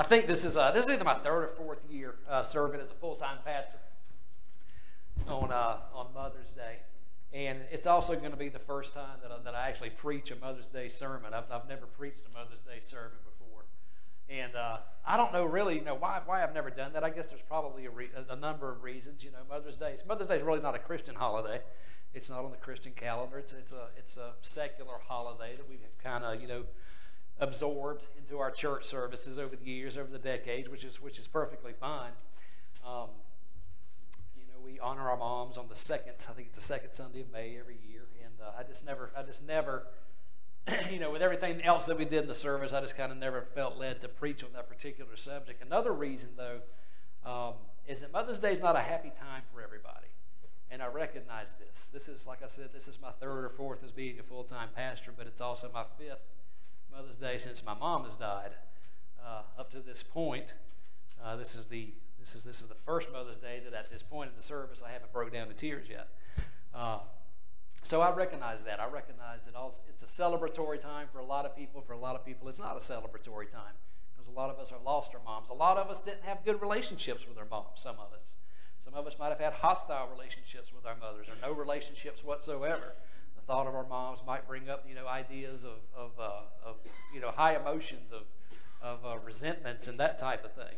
I think this is uh, this is either my third or fourth year uh, serving as a full time pastor on uh, on Mother's Day, and it's also going to be the first time that I, that I actually preach a Mother's Day sermon. I've, I've never preached a Mother's Day sermon before, and uh, I don't know really you know why why I've never done that. I guess there's probably a, re- a number of reasons. You know, Mother's Day Mother's Day is really not a Christian holiday. It's not on the Christian calendar. It's it's a it's a secular holiday that we've kind of you know absorbed into our church services over the years, over the decades, which is which is perfectly fine. Um, you know, we honor our moms on the second. I think it's the second Sunday of May every year, and uh, I just never, I just never, you know, with everything else that we did in the service, I just kind of never felt led to preach on that particular subject. Another reason, though, um, is that Mother's Day is not a happy time for everybody. And I recognize this. This is, like I said, this is my third or fourth as being a full time pastor, but it's also my fifth Mother's Day since my mom has died. Uh, up to this point, uh, this is the this is this is the first Mother's Day that at this point in the service I haven't broke down to tears yet. Uh, so I recognize that. I recognize that all, it's a celebratory time for a lot of people. For a lot of people, it's not a celebratory time because a lot of us have lost our moms. A lot of us didn't have good relationships with our moms. Some of us. Some of us might have had hostile relationships with our mothers or no relationships whatsoever thought of our moms might bring up, you know, ideas of, of, uh, of you know, high emotions of, of uh, resentments and that type of thing.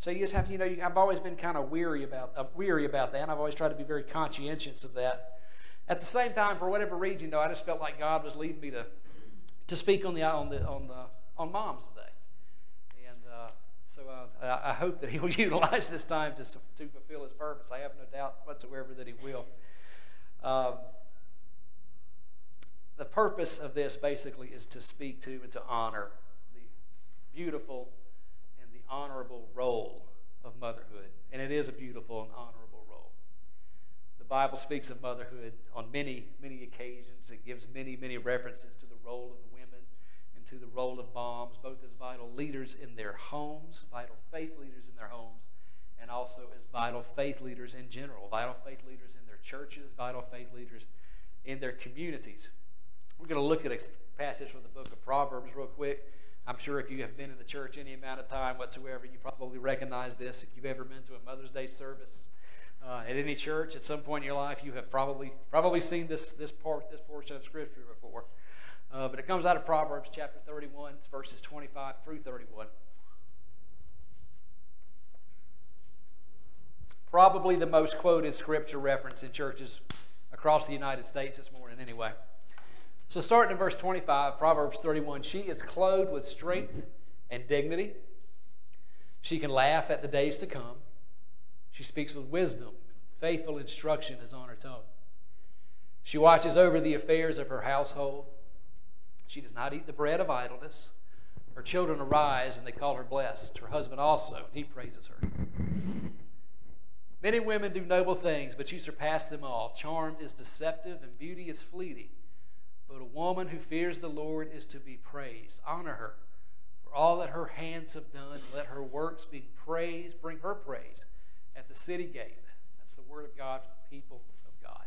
So you just have to, you know, I've always been kind of weary about, uh, weary about that, and I've always tried to be very conscientious of that. At the same time, for whatever reason, though, I just felt like God was leading me to, to speak on the on the on the on moms today, and uh, so uh, I, I, hope that He will utilize this time to to fulfill His purpose. I have no doubt whatsoever that He will. Um, the purpose of this basically is to speak to and to honor the beautiful and the honorable role of motherhood. And it is a beautiful and honorable role. The Bible speaks of motherhood on many, many occasions. It gives many, many references to the role of the women and to the role of moms, both as vital leaders in their homes, vital faith leaders in their homes, and also as vital faith leaders in general, vital faith leaders in their churches, vital faith leaders in their communities. We're going to look at a passage from the book of Proverbs real quick. I'm sure if you have been in the church any amount of time whatsoever, you probably recognize this. If you've ever been to a Mother's Day service uh, at any church at some point in your life, you have probably probably seen this this part this portion of Scripture before. Uh, but it comes out of Proverbs chapter 31, verses 25 through 31. Probably the most quoted Scripture reference in churches across the United States this morning, anyway. So, starting in verse 25, Proverbs 31, she is clothed with strength and dignity. She can laugh at the days to come. She speaks with wisdom. Faithful instruction is on her tongue. She watches over the affairs of her household. She does not eat the bread of idleness. Her children arise and they call her blessed. Her husband also, and he praises her. Many women do noble things, but you surpass them all. Charm is deceptive and beauty is fleeting. But a woman who fears the Lord is to be praised. Honor her for all that her hands have done. Let her works be praised, bring her praise at the city gate. That's the word of God for the people of God.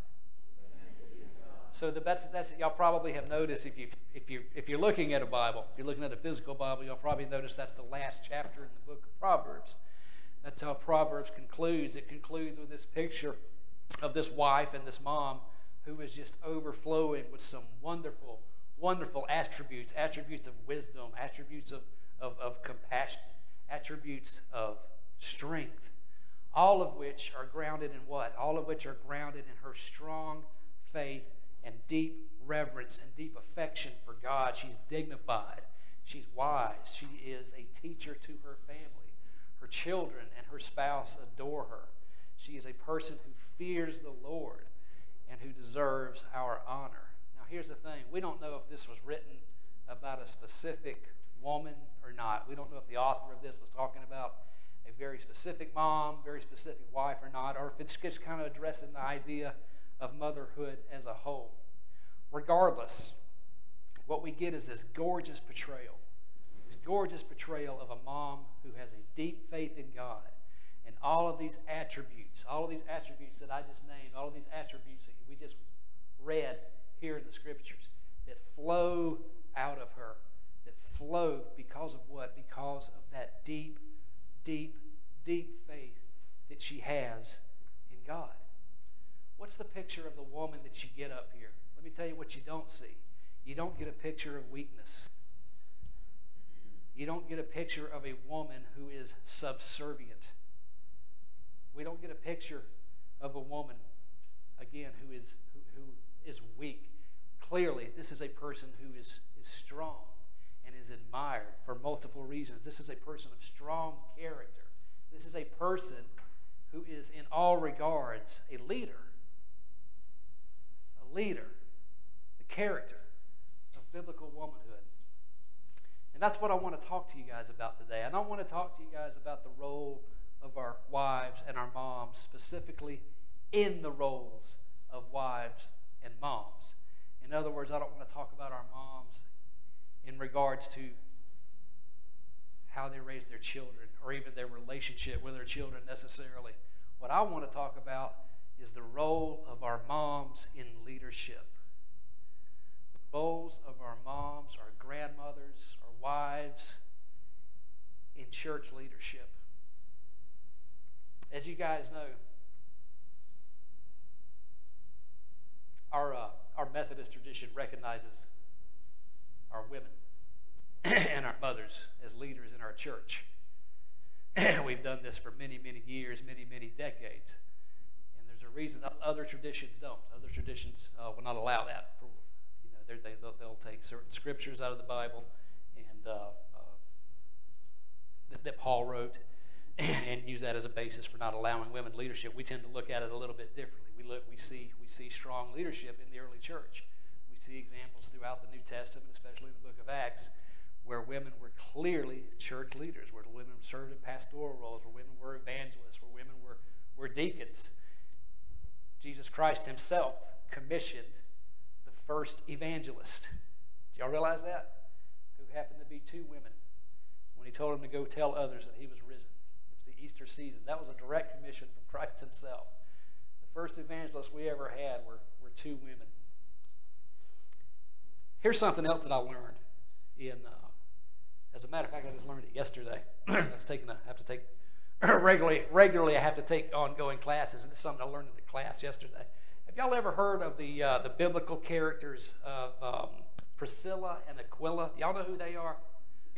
So the, that's, that's y'all probably have noticed if you if you if you're looking at a Bible, if you're looking at a physical Bible, you'll probably notice that's the last chapter in the book of Proverbs. That's how Proverbs concludes. It concludes with this picture of this wife and this mom who is just overflowing with some wonderful, wonderful attributes attributes of wisdom, attributes of, of, of compassion, attributes of strength, all of which are grounded in what? All of which are grounded in her strong faith and deep reverence and deep affection for God. She's dignified. She's wise. She is a teacher to her family. Her children and her spouse adore her. She is a person who fears the Lord and who deserves our honor. Now, here's the thing we don't know if this was written about a specific woman or not. We don't know if the author of this was talking about a very specific mom, very specific wife or not, or if it's just kind of addressing the idea of motherhood as a whole. Regardless, what we get is this gorgeous portrayal, this gorgeous portrayal of a mom who has a deep faith in God all of these attributes, all of these attributes that I just named, all of these attributes that we just read here in the scriptures that flow out of her, that flow because of what? Because of that deep, deep, deep faith that she has in God. What's the picture of the woman that you get up here? Let me tell you what you don't see. You don't get a picture of weakness. You don't get a picture of a woman who is subservient. We don't get a picture of a woman, again, who is, who, who is weak. Clearly, this is a person who is, is strong and is admired for multiple reasons. This is a person of strong character. This is a person who is, in all regards, a leader. A leader. The character of biblical womanhood. And that's what I want to talk to you guys about today. I don't want to talk to you guys about the role of our wives and our moms, specifically in the roles of wives and moms. In other words, I don't want to talk about our moms in regards to how they raise their children or even their relationship with their children necessarily. What I want to talk about is the role of our moms in leadership. The roles of our moms, our grandmothers, our wives in church leadership. As you guys know, our, uh, our Methodist tradition recognizes our women and our mothers as leaders in our church. We've done this for many, many years, many, many decades. And there's a reason other traditions don't. Other traditions uh, will not allow that. For, you know, they, they'll, they'll, take certain scriptures out of the Bible and uh, uh, that, that Paul wrote and use that as a basis for not allowing women leadership. We tend to look at it a little bit differently. We look, we see, we see strong leadership in the early church. We see examples throughout the New Testament, especially in the book of Acts, where women were clearly church leaders, where women served in pastoral roles, where women were evangelists, where women were, were deacons. Jesus Christ himself commissioned the first evangelist. Do y'all realize that? Who happened to be two women when he told them to go tell others that he was risen. Easter season. That was a direct commission from Christ himself. The first evangelists we ever had were, were two women. Here's something else that I learned. In, uh, as a matter of fact, I just learned it yesterday. I was taking a, have to take regularly. Regularly, I have to take ongoing classes, and it's something I learned in the class yesterday. Have y'all ever heard of the uh, the biblical characters of um, Priscilla and Aquila? Y'all know who they are?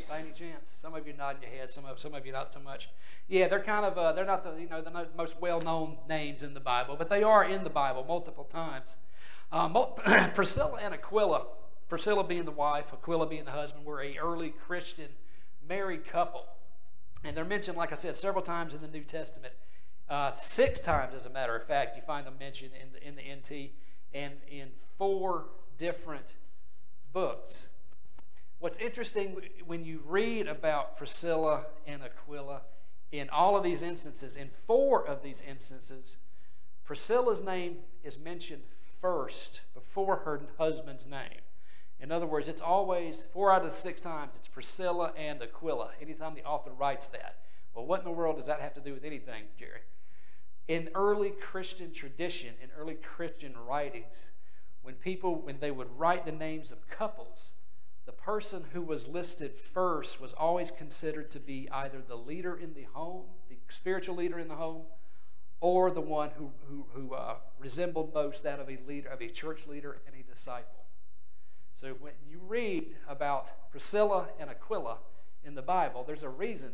By any chance? Some of you nodding your head, some of some of you not so much. Yeah, they're kind of uh, they're not the you know the most well-known names in the Bible, but they are in the Bible multiple times. Um, Priscilla and Aquila, Priscilla being the wife, Aquila being the husband, were a early Christian married couple, and they're mentioned, like I said, several times in the New Testament. Uh, six times, as a matter of fact, you find them mentioned in the in the NT, and in four different books. What's interesting when you read about Priscilla and Aquila, in all of these instances, in four of these instances, Priscilla's name is mentioned first before her husband's name. In other words, it's always, four out of six times, it's Priscilla and Aquila, anytime the author writes that. Well, what in the world does that have to do with anything, Jerry? In early Christian tradition, in early Christian writings, when people, when they would write the names of couples, the person who was listed first was always considered to be either the leader in the home, the spiritual leader in the home, or the one who, who, who uh, resembled most that of a leader, of a church leader and a disciple. So when you read about Priscilla and Aquila in the Bible, there's a reason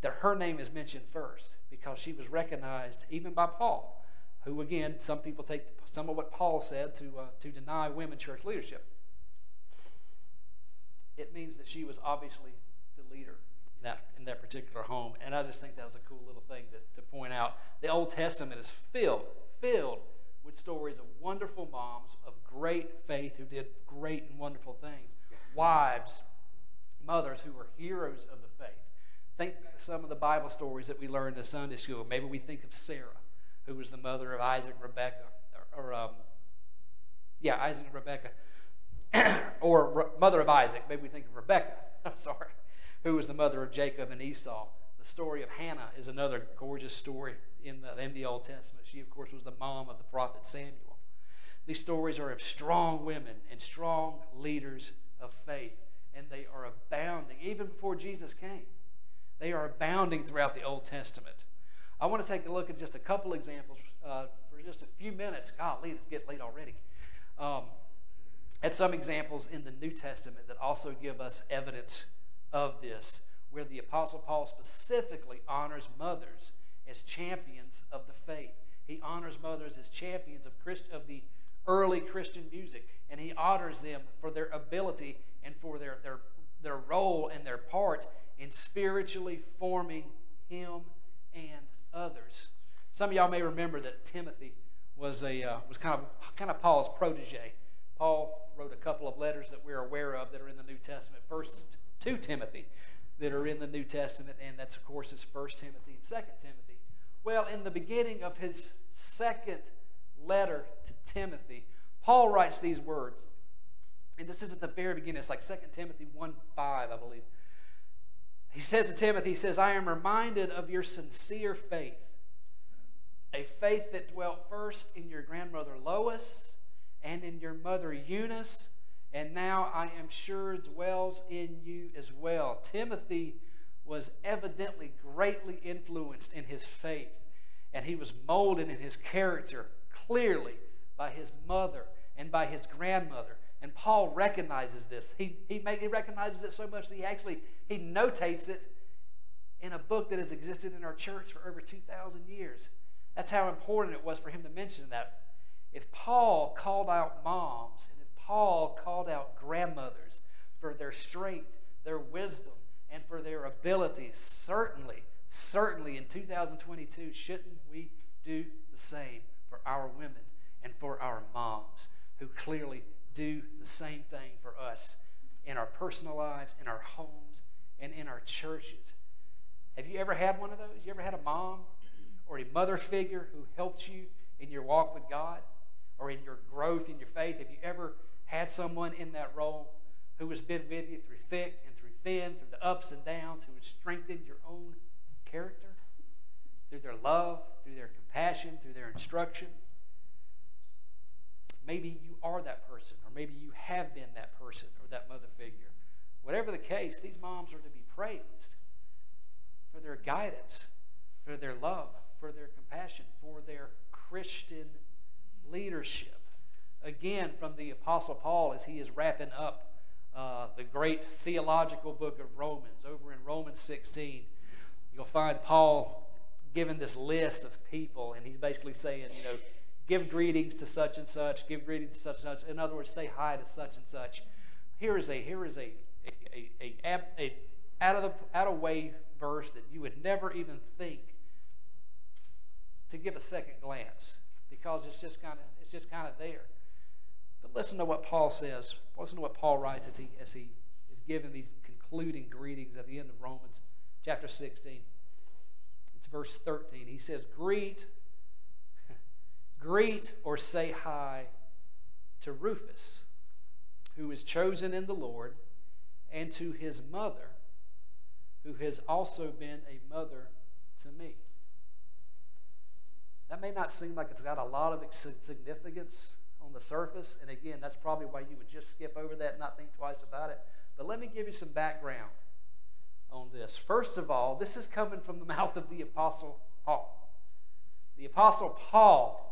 that her name is mentioned first because she was recognized even by Paul, who again, some people take some of what Paul said to, uh, to deny women church leadership it means that she was obviously the leader in that, in that particular home. And I just think that was a cool little thing to, to point out. The Old Testament is filled, filled with stories of wonderful moms of great faith who did great and wonderful things, wives, mothers who were heroes of the faith. Think some of the Bible stories that we learned in Sunday school. Maybe we think of Sarah, who was the mother of Isaac and Rebecca, or, or um, yeah, Isaac and Rebecca. or mother of Isaac. Maybe we think of Rebecca, sorry, who was the mother of Jacob and Esau. The story of Hannah is another gorgeous story in the, in the Old Testament. She, of course, was the mom of the prophet Samuel. These stories are of strong women and strong leaders of faith. and they are abounding, even before Jesus came. They are abounding throughout the Old Testament. I want to take a look at just a couple examples uh, for just a few minutes. Golly, it's getting late already. Um, at some examples in the New Testament that also give us evidence of this, where the Apostle Paul specifically honors mothers as champions of the faith. He honors mothers as champions of, Christ, of the early Christian music, and he honors them for their ability and for their, their, their role and their part in spiritually forming him and others. Some of y'all may remember that Timothy was, a, uh, was kind, of, kind of Paul's protege. Paul wrote a couple of letters that we're aware of that are in the New Testament. First to Timothy that are in the New Testament, and that's, of course, is First Timothy and Second Timothy. Well, in the beginning of his second letter to Timothy, Paul writes these words. And this is at the very beginning. It's like 2 Timothy 1 5, I believe. He says to Timothy, He says, I am reminded of your sincere faith, a faith that dwelt first in your grandmother Lois and in your mother Eunice, and now I am sure dwells in you as well. Timothy was evidently greatly influenced in his faith, and he was molded in his character clearly by his mother and by his grandmother. And Paul recognizes this. He, he, he recognizes it so much that he actually he notates it in a book that has existed in our church for over 2,000 years. That's how important it was for him to mention that. If Paul called out moms and if Paul called out grandmothers for their strength, their wisdom, and for their abilities, certainly, certainly in 2022, shouldn't we do the same for our women and for our moms who clearly do the same thing for us in our personal lives, in our homes, and in our churches. Have you ever had one of those? You ever had a mom or a mother figure who helped you in your walk with God or in your growth in your faith? Have you ever had someone in that role who has been with you through thick and through thin, through the ups and downs, who has strengthened your own character through their love, through their compassion, through their instruction? Maybe you are that person, or maybe you have been that person or that mother figure. Whatever the case, these moms are to be praised for their guidance, for their love, for their compassion, for their Christian leadership. Again, from the Apostle Paul as he is wrapping up uh, the great theological book of Romans, over in Romans 16, you'll find Paul giving this list of people, and he's basically saying, you know, give greetings to such and such, give greetings to such and such. In other words, say hi to such and such. Here is a here is a a, a, a, a out of the out of way verse that you would never even think to give a second glance because it's just kind of it's just kind of there. But listen to what Paul says. Listen to what Paul writes as he as he is giving these concluding greetings at the end of Romans chapter 16. It's verse 13. He says, Greet greet or say hi to Rufus, who is chosen in the Lord, and to his mother, who has also been a mother to me. That may not seem like it's got a lot of significance on the surface, and again, that's probably why you would just skip over that and not think twice about it. But let me give you some background on this. First of all, this is coming from the mouth of the Apostle Paul. The Apostle Paul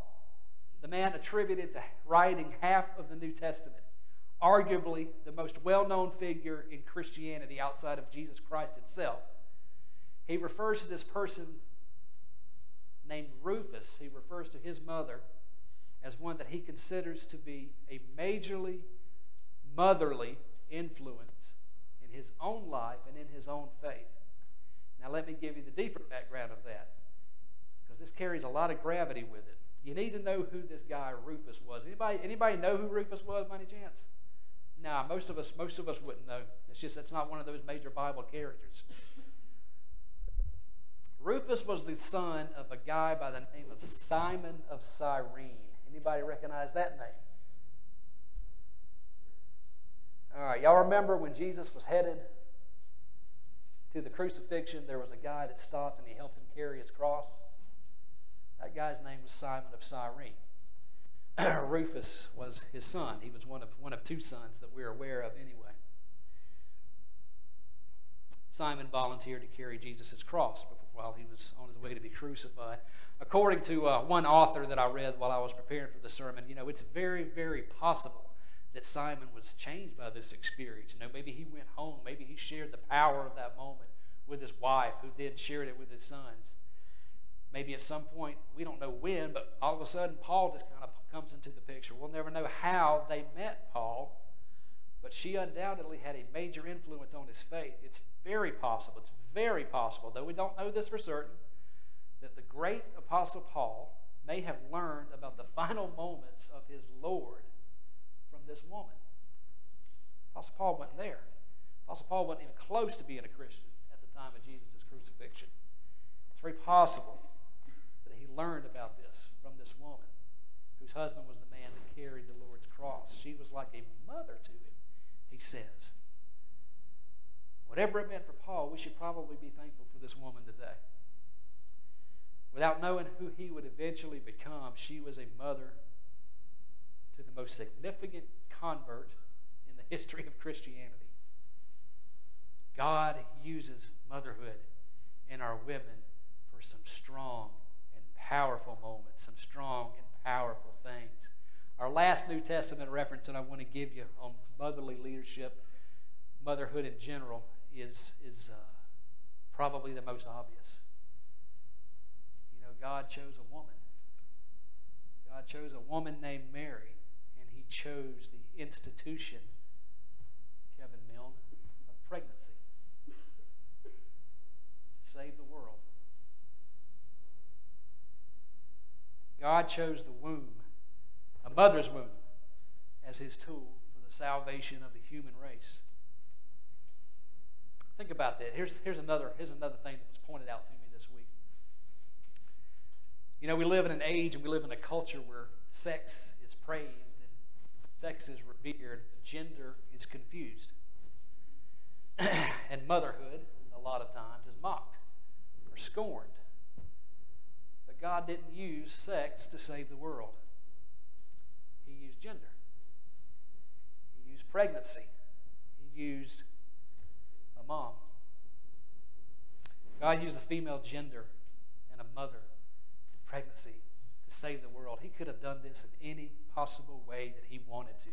the man attributed to writing half of the New Testament, arguably the most well known figure in Christianity outside of Jesus Christ himself. He refers to this person named Rufus, he refers to his mother as one that he considers to be a majorly motherly influence in his own life and in his own faith. Now, let me give you the deeper background of that because this carries a lot of gravity with it. You need to know who this guy Rufus was. Anybody, anybody know who Rufus was by any chance? Nah, most of us, most of us wouldn't know. It's just that's not one of those major Bible characters. Rufus was the son of a guy by the name of Simon of Cyrene. Anybody recognize that name? All right, y'all remember when Jesus was headed to the crucifixion, there was a guy that stopped and he helped him carry his cross? That guy's name was Simon of Cyrene. Rufus was his son. He was one of, one of two sons that we're aware of anyway. Simon volunteered to carry Jesus' cross while he was on his way to be crucified. According to uh, one author that I read while I was preparing for the sermon, you know, it's very, very possible that Simon was changed by this experience. You know, maybe he went home, maybe he shared the power of that moment with his wife, who then shared it with his sons. Maybe at some point, we don't know when, but all of a sudden, Paul just kind of comes into the picture. We'll never know how they met Paul, but she undoubtedly had a major influence on his faith. It's very possible, it's very possible, though we don't know this for certain, that the great Apostle Paul may have learned about the final moments of his Lord from this woman. Apostle Paul wasn't there. Apostle Paul wasn't even close to being a Christian at the time of Jesus' crucifixion. It's very possible that he learned about this from this woman, whose husband was the man that carried the Lord's cross. She was like a mother to him, he says. Whatever it meant for Paul, we should probably be thankful for this woman today. Without knowing who he would eventually become, she was a mother to the most significant convert in the history of Christianity. God uses motherhood in our women for some strong and powerful moments, some strong and powerful things. Our last New Testament reference that I want to give you on motherly leadership, motherhood in general, is, is uh, probably the most obvious. You know, God chose a woman. God chose a woman named Mary, and He chose the institution, Kevin Milne, of pregnancy to save the world. God chose the womb, a mother's womb, as His tool for the salvation of the human race. Think about that. Here's, here's, another, here's another thing that was pointed out to me this week. You know, we live in an age and we live in a culture where sex is praised and sex is revered, gender is confused. and motherhood, a lot of times, is mocked or scorned. But God didn't use sex to save the world, He used gender, He used pregnancy, He used mom. God used the female gender and a mother in pregnancy to save the world. He could have done this in any possible way that he wanted to.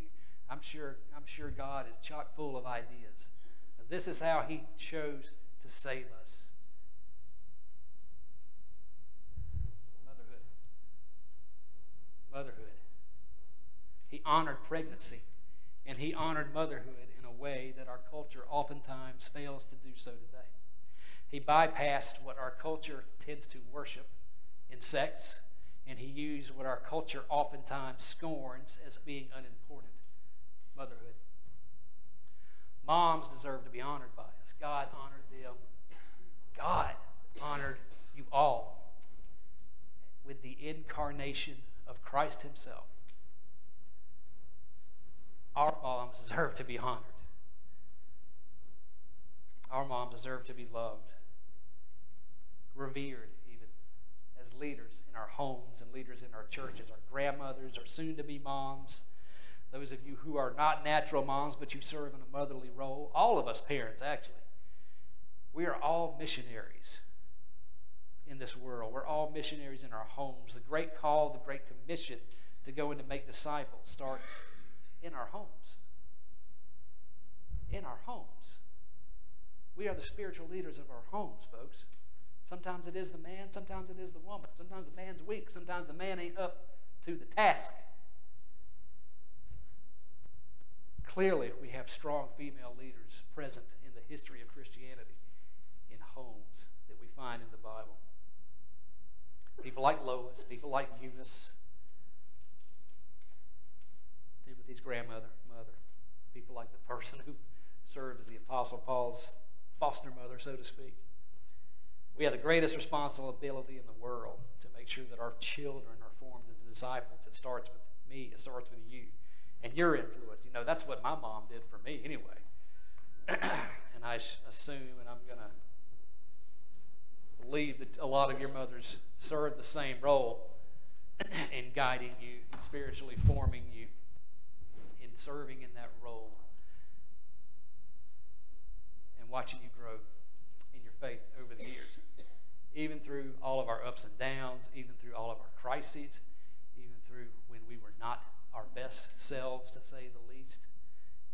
I'm sure, I'm sure God is chock full of ideas. This is how he chose to save us. Motherhood. Motherhood. He honored pregnancy and he honored motherhood in a way that our culture oftentimes fails to do so today. He bypassed what our culture tends to worship in sex, and he used what our culture oftentimes scorns as being unimportant motherhood. Moms deserve to be honored by us. God honored them. God honored you all with the incarnation of Christ Himself. Our moms deserve to be honored. Our moms deserve to be loved, revered, even as leaders in our homes and leaders in our churches, our grandmothers, our soon to be moms, those of you who are not natural moms, but you serve in a motherly role. All of us parents, actually. We are all missionaries in this world. We're all missionaries in our homes. The great call, the great commission to go and to make disciples starts in our homes. In our homes. We are the spiritual leaders of our homes, folks. Sometimes it is the man, sometimes it is the woman. Sometimes the man's weak, sometimes the man ain't up to the task. Clearly, we have strong female leaders present in the history of Christianity in homes that we find in the Bible. People like Lois, people like Eunice, Timothy's grandmother, mother, people like the person who served as the Apostle Paul's foster mother, so to speak. We have the greatest responsibility in the world to make sure that our children are formed into disciples. It starts with me, it starts with you, and your influence. You know, that's what my mom did for me anyway. and I assume, and I'm going to believe that a lot of your mothers served the same role in guiding you, spiritually forming serving in that role and watching you grow in your faith over the years. Even through all of our ups and downs, even through all of our crises, even through when we were not our best selves, to say the least.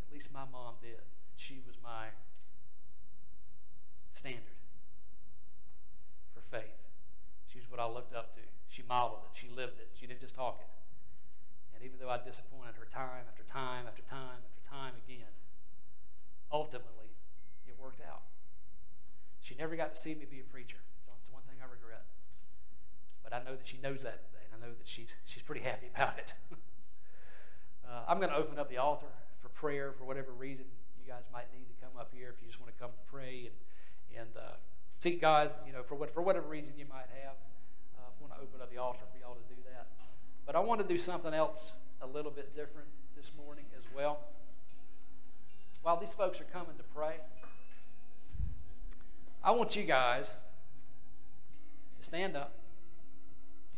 At least my mom did. She was my standard for faith. She was what I looked up to. She modeled it, she lived it, she didn't just talk it. And even though I disappointed her time after time after time after time again, ultimately, it worked out. She never got to see me be a preacher. It's one thing I regret. But I know that she knows that and I know that she's, she's pretty happy about it. uh, I'm going to open up the altar for prayer for whatever reason you guys might need to come up here if you just want to come pray and, and uh, seek God, you know, for, what, for whatever reason you might have. Uh, I want to open up the altar for y'all to do that. But I want to do something else a little bit different this morning as well. While these folks are coming to pray, I want you guys to stand up.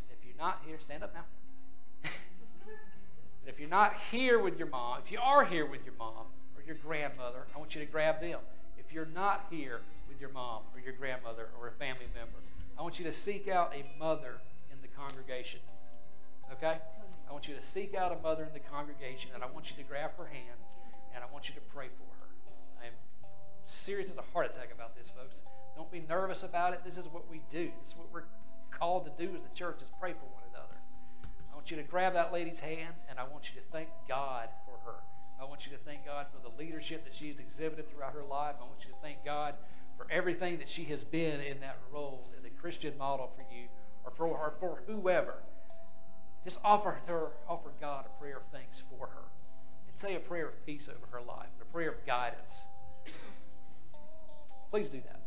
And if you're not here, stand up now. if you're not here with your mom, if you are here with your mom or your grandmother, I want you to grab them. If you're not here with your mom or your grandmother or a family member, I want you to seek out a mother in the congregation. Okay? I want you to seek out a mother in the congregation, and I want you to grab her hand, and I want you to pray for her. I am serious as a heart attack about this, folks. Don't be nervous about it. This is what we do. This is what we're called to do as the church is pray for one another. I want you to grab that lady's hand, and I want you to thank God for her. I want you to thank God for the leadership that she's exhibited throughout her life. I want you to thank God for everything that she has been in that role as a Christian model for you or for, or for whoever. Just offer her, offer God a prayer of thanks for her. And say a prayer of peace over her life, a prayer of guidance. Please do that.